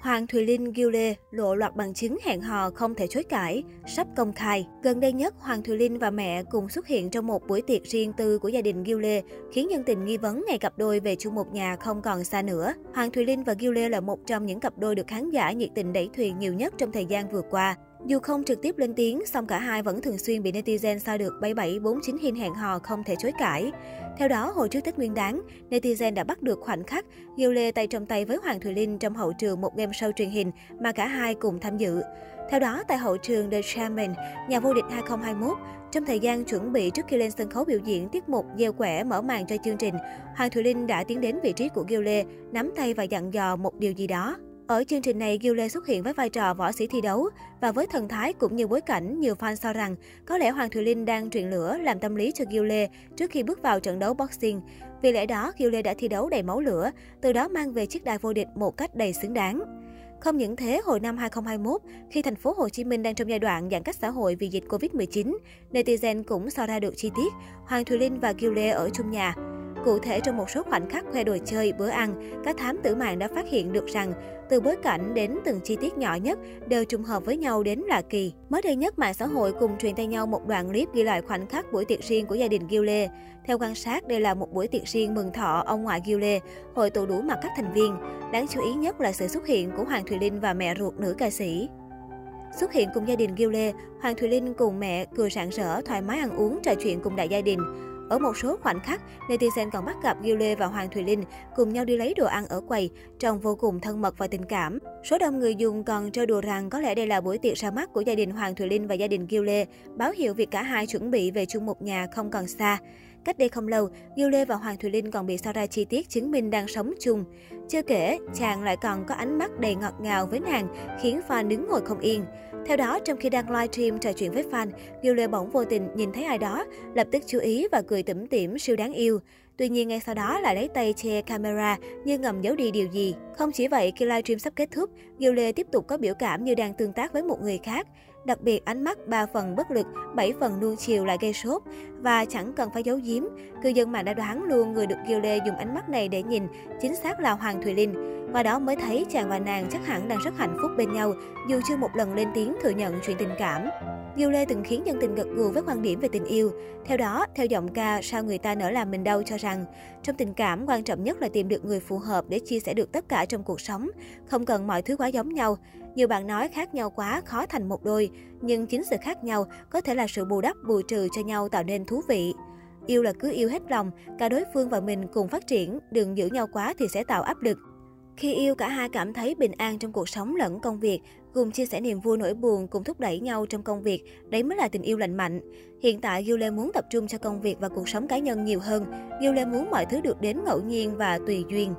Hoàng Thùy Linh Gilê lộ loạt bằng chứng hẹn hò không thể chối cãi, sắp công khai. Gần đây nhất, Hoàng Thùy Linh và mẹ cùng xuất hiện trong một buổi tiệc riêng tư của gia đình Gilê, khiến nhân tình nghi vấn ngày cặp đôi về chung một nhà không còn xa nữa. Hoàng Thùy Linh và Gilê là một trong những cặp đôi được khán giả nhiệt tình đẩy thuyền nhiều nhất trong thời gian vừa qua. Dù không trực tiếp lên tiếng, song cả hai vẫn thường xuyên bị netizen sao được 7749 hình hẹn hò không thể chối cãi. Theo đó, hồi trước Tết Nguyên đán, netizen đã bắt được khoảnh khắc Diêu Lê tay trong tay với Hoàng Thùy Linh trong hậu trường một game show truyền hình mà cả hai cùng tham dự. Theo đó, tại hậu trường The Champion, nhà vô địch 2021, trong thời gian chuẩn bị trước khi lên sân khấu biểu diễn tiết mục gieo quẻ mở màn cho chương trình, Hoàng Thùy Linh đã tiến đến vị trí của Gil Lê, nắm tay và dặn dò một điều gì đó. Ở chương trình này, Gil Lê xuất hiện với vai trò võ sĩ thi đấu và với thần thái cũng như bối cảnh, nhiều fan cho rằng có lẽ Hoàng Thùy Linh đang truyền lửa làm tâm lý cho Gil Lê trước khi bước vào trận đấu boxing. Vì lẽ đó, Gil Lê đã thi đấu đầy máu lửa, từ đó mang về chiếc đai vô địch một cách đầy xứng đáng. Không những thế, hồi năm 2021, khi thành phố Hồ Chí Minh đang trong giai đoạn giãn cách xã hội vì dịch Covid-19, netizen cũng so ra được chi tiết Hoàng Thùy Linh và Gil Lê ở chung nhà. Cụ thể, trong một số khoảnh khắc khoe đồ chơi, bữa ăn, các thám tử mạng đã phát hiện được rằng từ bối cảnh đến từng chi tiết nhỏ nhất đều trùng hợp với nhau đến lạ kỳ. Mới đây nhất, mạng xã hội cùng truyền tay nhau một đoạn clip ghi lại khoảnh khắc buổi tiệc riêng của gia đình Gil Lê. Theo quan sát, đây là một buổi tiệc riêng mừng thọ ông ngoại Gil Lê, hội tụ đủ mặt các thành viên. Đáng chú ý nhất là sự xuất hiện của Hoàng Thùy Linh và mẹ ruột nữ ca sĩ. Xuất hiện cùng gia đình Gil Lê, Hoàng Thùy Linh cùng mẹ cười rạng rỡ, thoải mái ăn uống, trò chuyện cùng đại gia đình. Ở một số khoảnh khắc, netizen còn bắt gặp Gilê và Hoàng Thùy Linh cùng nhau đi lấy đồ ăn ở quầy, trông vô cùng thân mật và tình cảm. Số đông người dùng còn trêu đùa rằng có lẽ đây là buổi tiệc ra mắt của gia đình Hoàng Thùy Linh và gia đình Gilê, báo hiệu việc cả hai chuẩn bị về chung một nhà không còn xa. Cách đây không lâu, Diêu Lê và Hoàng Thùy Linh còn bị sao ra chi tiết chứng minh đang sống chung. Chưa kể, chàng lại còn có ánh mắt đầy ngọt ngào với nàng, khiến fan đứng ngồi không yên. Theo đó, trong khi đang livestream trò chuyện với fan, Diêu Lê bỗng vô tình nhìn thấy ai đó, lập tức chú ý và cười tủm tỉm siêu đáng yêu. Tuy nhiên ngay sau đó lại lấy tay che camera như ngầm giấu đi điều gì. Không chỉ vậy, khi livestream sắp kết thúc, Diêu Lê tiếp tục có biểu cảm như đang tương tác với một người khác. Đặc biệt ánh mắt 3 phần bất lực, 7 phần nuông chiều lại gây sốt và chẳng cần phải giấu giếm. Cư dân mạng đã đoán luôn người được Diêu Lê dùng ánh mắt này để nhìn chính xác là Hoàng Thùy Linh. Qua đó mới thấy chàng và nàng chắc hẳn đang rất hạnh phúc bên nhau, dù chưa một lần lên tiếng thừa nhận chuyện tình cảm. Diêu Lê từng khiến nhân tình gật gù với quan điểm về tình yêu. Theo đó, theo giọng ca Sao người ta nỡ làm mình đau cho rằng, trong tình cảm quan trọng nhất là tìm được người phù hợp để chia sẻ được tất cả trong cuộc sống, không cần mọi thứ quá giống nhau. Nhiều bạn nói khác nhau quá khó thành một đôi, nhưng chính sự khác nhau có thể là sự bù đắp bù trừ cho nhau tạo nên thú vị. Yêu là cứ yêu hết lòng, cả đối phương và mình cùng phát triển, đừng giữ nhau quá thì sẽ tạo áp lực. Khi yêu, cả hai cảm thấy bình an trong cuộc sống lẫn công việc, cùng chia sẻ niềm vui nỗi buồn, cùng thúc đẩy nhau trong công việc. Đấy mới là tình yêu lành mạnh. Hiện tại, Gil Lê muốn tập trung cho công việc và cuộc sống cá nhân nhiều hơn. Gil Lê muốn mọi thứ được đến ngẫu nhiên và tùy duyên.